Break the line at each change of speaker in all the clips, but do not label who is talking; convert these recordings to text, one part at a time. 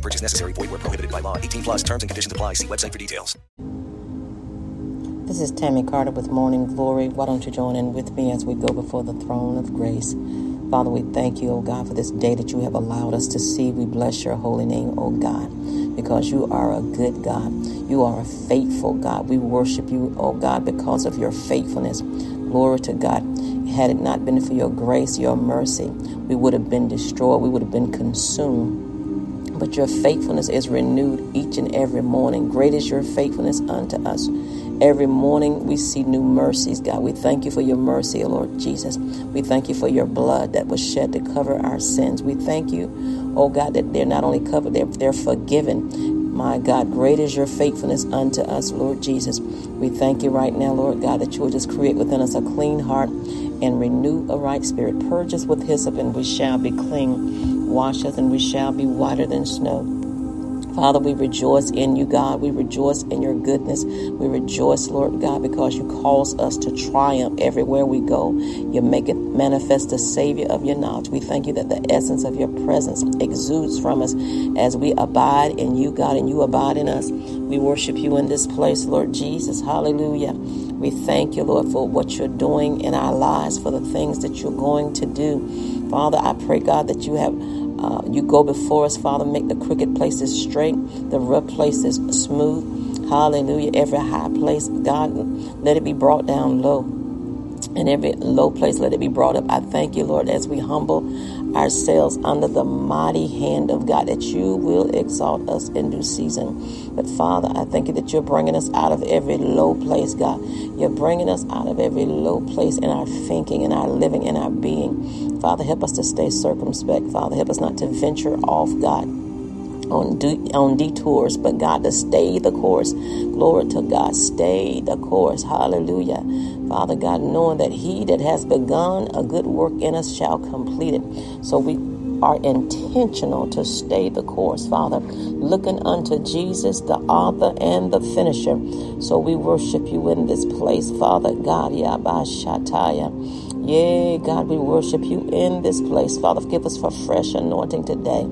Purchase necessary. Void where prohibited by law. 18 plus terms and conditions apply. See website for details.
This is Tammy Carter with Morning Glory. Why don't you join in with me as we go before the throne of grace? Father, we thank you, O God, for this day that you have allowed us to see. We bless your holy name, O God, because you are a good God. You are a faithful God. We worship you, O God, because of your faithfulness. Glory to God. Had it not been for your grace, your mercy, we would have been destroyed. We would have been consumed but your faithfulness is renewed each and every morning. Great is your faithfulness unto us. Every morning we see new mercies, God. We thank you for your mercy, Lord Jesus. We thank you for your blood that was shed to cover our sins. We thank you, oh God, that they're not only covered, they're, they're forgiven. My God, great is your faithfulness unto us, Lord Jesus. We thank you right now, Lord God, that you will just create within us a clean heart and renew a right spirit. Purge us with hyssop, and we shall be clean. Wash us, and we shall be whiter than snow. Father, we rejoice in you, God. We rejoice in your goodness. We rejoice, Lord God, because you cause us to triumph everywhere we go. You make it manifest the Savior of your knowledge. We thank you that the essence of your presence exudes from us as we abide in you, God, and you abide in us. We worship you in this place, Lord Jesus. Hallelujah. We thank you, Lord, for what you're doing in our lives, for the things that you're going to do. Father, I pray, God, that you have uh, you go before us, Father. Make the crooked places straight, the rough places smooth. Hallelujah. Every high place, God, let it be brought down low. And every low place, let it be brought up. I thank you, Lord, as we humble ourselves under the mighty hand of God, that you will exalt us in due season. But Father, I thank you that you're bringing us out of every low place, God. You're bringing us out of every low place in our thinking, in our living, in our being. Father, help us to stay circumspect. Father, help us not to venture off, God on on detours, but God to stay the course. Glory to God, stay the course. Hallelujah, Father God, knowing that He that has begun a good work in us shall complete it. So we are intentional to stay the course, Father, looking unto Jesus, the author and the finisher. So we worship you in this place, Father God. Yabashataya. Yea, God, we worship you in this place. Father, give us for fresh anointing today.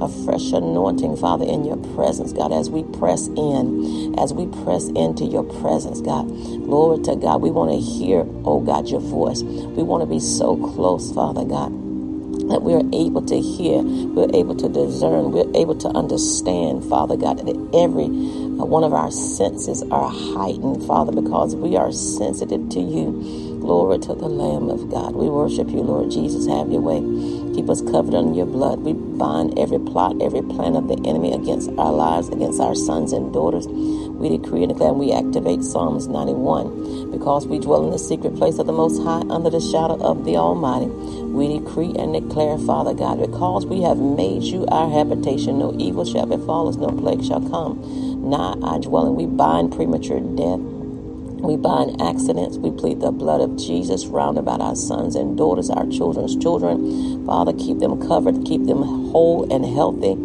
A fresh anointing, Father, in your presence, God, as we press in, as we press into your presence, God. Glory to God. We want to hear, oh God, your voice. We want to be so close, Father God that we're able to hear, we're able to discern, we're able to understand, Father God, that every uh, one of our senses are heightened, Father, because we are sensitive to you. Glory to the Lamb of God. We worship you, Lord Jesus. Have your way. Keep us covered under your blood. We bind every plot, every plan of the enemy against our lives, against our sons and daughters. We decree and declare we activate Psalms 91. Because we dwell in the secret place of the Most High under the shadow of the Almighty. We decree and declare, Father God, because we have made you our habitation, no evil shall befall us, no plague shall come nigh our dwelling. We bind premature death. We bind accidents. We plead the blood of Jesus round about our sons and daughters, our children's children. Father, keep them covered, keep them whole and healthy.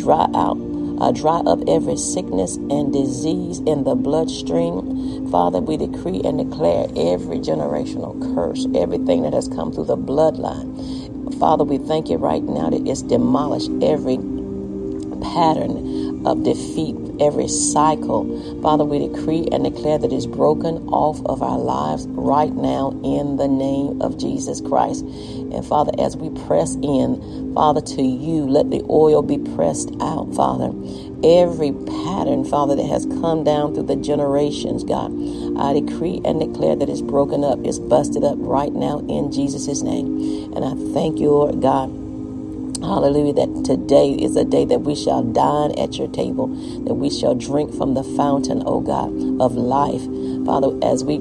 Dry out, uh, dry up every sickness and disease in the bloodstream. Father, we decree and declare every generational curse, everything that has come through the bloodline. Father, we thank you right now that it's demolished every pattern of defeat, every cycle. Father, we decree and declare that it's broken off of our lives right now in the name of Jesus Christ. And Father, as we press in, Father, to you, let the oil be pressed out, Father. Every pattern, Father, that has come down through the generations, God, I decree and declare that it's broken up, it's busted up right now in Jesus' name. And I thank you, Lord God Hallelujah. That today is a day that we shall dine at your table, that we shall drink from the fountain, O God, of life. Father, as we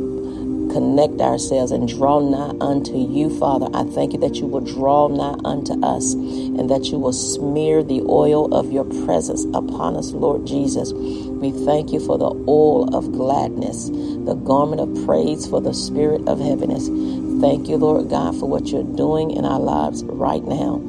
connect ourselves and draw nigh unto you, Father. I thank you that you will draw nigh unto us and that you will smear the oil of your presence upon us, Lord Jesus. We thank you for the oil of gladness, the garment of praise for the spirit of heaviness. Thank you, Lord God, for what you're doing in our lives right now.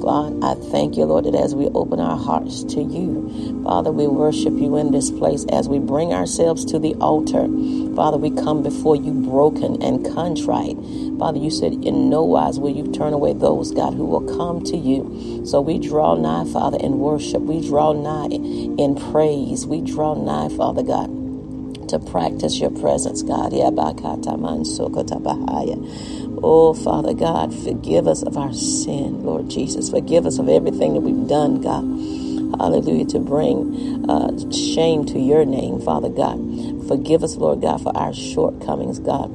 God, I thank you, Lord, that as we open our hearts to you, Father, we worship you in this place as we bring ourselves to the altar. Father, we come before you broken and contrite. Father, you said, in no wise will you turn away those, God, who will come to you. So we draw nigh, Father, in worship. We draw nigh in praise. We draw nigh, Father God to practice your presence, God. Oh, Father God, forgive us of our sin, Lord Jesus. Forgive us of everything that we've done, God. Hallelujah, to bring uh, shame to your name, Father God. Forgive us, Lord God, for our shortcomings, God.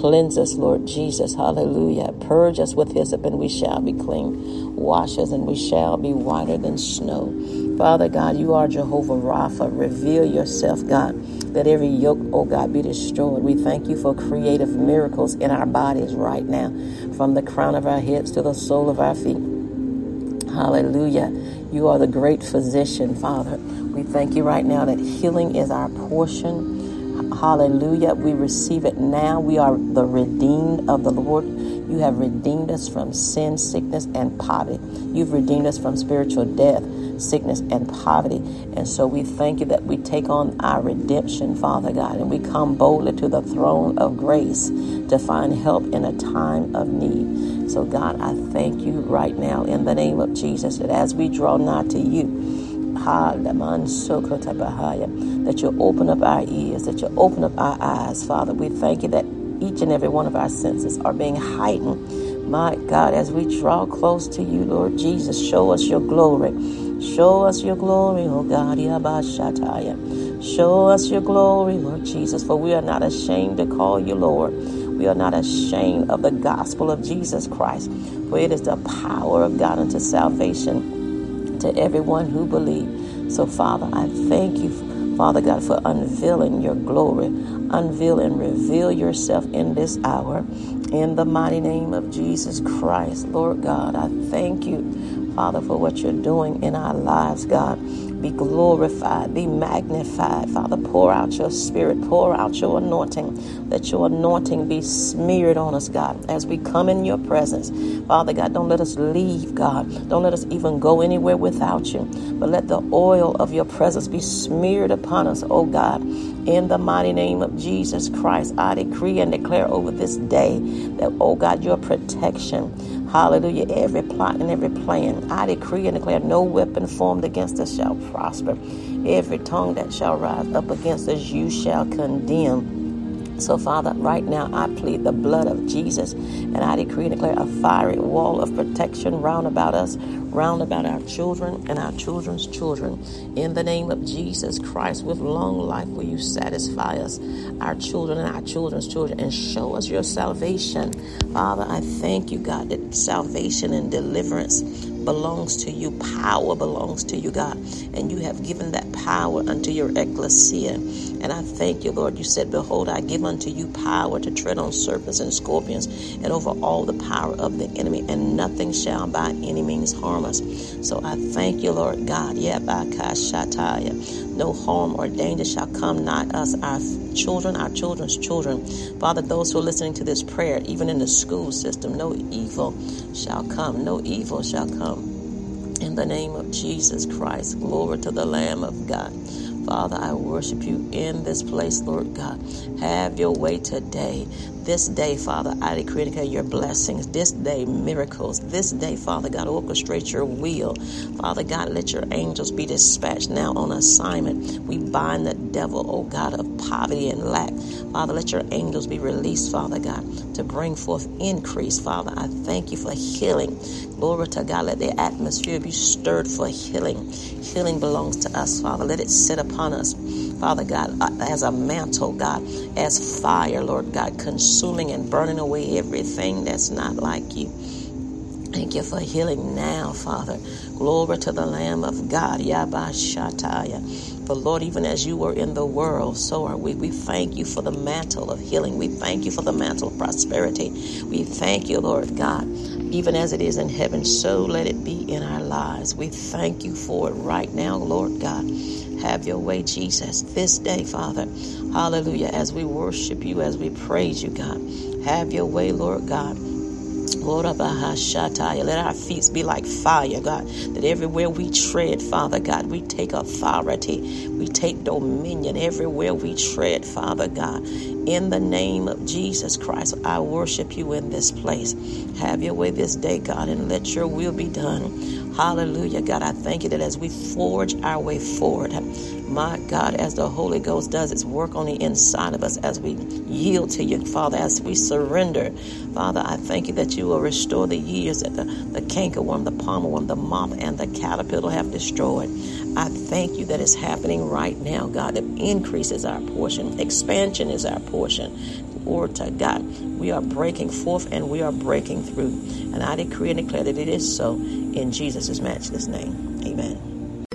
Cleanse us, Lord Jesus. Hallelujah. Purge us with hyssop, and we shall be clean. Wash us, and we shall be whiter than snow. Father God, you are Jehovah Rapha. Reveal yourself, God. Let every yoke, oh God, be destroyed. We thank you for creative miracles in our bodies right now, from the crown of our heads to the sole of our feet. Hallelujah. You are the great physician, Father. We thank you right now that healing is our portion. Hallelujah. We receive it now. We are the redeemed of the Lord. You have redeemed us from sin, sickness, and poverty. You've redeemed us from spiritual death sickness, and poverty. And so we thank you that we take on our redemption, Father God, and we come boldly to the throne of grace to find help in a time of need. So, God, I thank you right now in the name of Jesus that as we draw nigh to you, that you open up our ears, that you open up our eyes, Father. We thank you that each and every one of our senses are being heightened. My God, as we draw close to you, Lord Jesus, show us your glory. Show us your glory, O God. Show us your glory, Lord Jesus, for we are not ashamed to call you Lord. We are not ashamed of the gospel of Jesus Christ, for it is the power of God unto salvation to everyone who believes. So, Father, I thank you, Father God, for unveiling your glory. Unveil and reveal yourself in this hour. In the mighty name of Jesus Christ, Lord God, I thank you Father, for what you're doing in our lives, God. Be glorified, be magnified. Father, pour out your spirit, pour out your anointing. Let your anointing be smeared on us, God, as we come in your presence. Father God, don't let us leave, God. Don't let us even go anywhere without you. But let the oil of your presence be smeared upon us, oh God. In the mighty name of Jesus Christ, I decree and declare over this day that, oh God, your protection Hallelujah. Every plot and every plan, I decree and declare no weapon formed against us shall prosper. Every tongue that shall rise up against us, you shall condemn. So, Father, right now I plead the blood of Jesus and I decree and declare a fiery wall of protection round about us, round about our children and our children's children. In the name of Jesus Christ, with long life will you satisfy us, our children and our children's children, and show us your salvation. Father, I thank you, God, that salvation and deliverance belongs to you. Power belongs to you, God. And you have given that power unto your ecclesia. And I thank you, Lord. You said, Behold, I give unto you power to tread on serpents and scorpions and over all the power of the enemy, and nothing shall by any means harm us. So I thank you, Lord God. Yeah, by Kashataya. No harm or danger shall come nigh us, our children, our children's children. Father, those who are listening to this prayer, even in the school system, no evil shall come. No evil shall come. In the name of Jesus Christ, glory to the Lamb of God. Father, I worship you in this place, Lord God. Have your way today. This day, Father, I decree and declare your blessings. This day, miracles. This day, Father God, orchestrate your will. Father God, let your angels be dispatched now on assignment. We bind the devil, oh God, of poverty and lack. Father, let your angels be released, Father God, to bring forth increase. Father, I thank you for healing. Glory to God. Let the atmosphere be stirred for healing. Healing belongs to us, Father. Let it sit upon us. Father God, uh, as a mantle, God, as fire, Lord God, consuming and burning away everything that's not like you. Thank you for healing now, Father. Glory to the Lamb of God. Yabashataya. For Lord, even as you were in the world, so are we. We thank you for the mantle of healing. We thank you for the mantle of prosperity. We thank you, Lord God. Even as it is in heaven, so let it be in our lives. We thank you for it right now, Lord God. Have your way, Jesus, this day, Father. Hallelujah. As we worship you, as we praise you, God. Have your way, Lord God. Uh, let our feet be like fire, God. That everywhere we tread, Father God, we take authority. We take dominion everywhere we tread, Father God. In the name of Jesus Christ, I worship you in this place. Have your way this day, God, and let your will be done. Hallelujah, God. I thank you that as we forge our way forward, my God, as the Holy Ghost does its work on the inside of us, as we yield to you, Father, as we surrender, Father, I thank you that you will restore the years that the, the cankerworm, the palmer worm, the moth, and the caterpillar have destroyed. I thank you that it's happening right now, God, that increase is our portion, expansion is our portion. Lord to God, we are breaking forth and we are breaking through. And I decree and declare that it is so in Jesus' matchless name. Amen.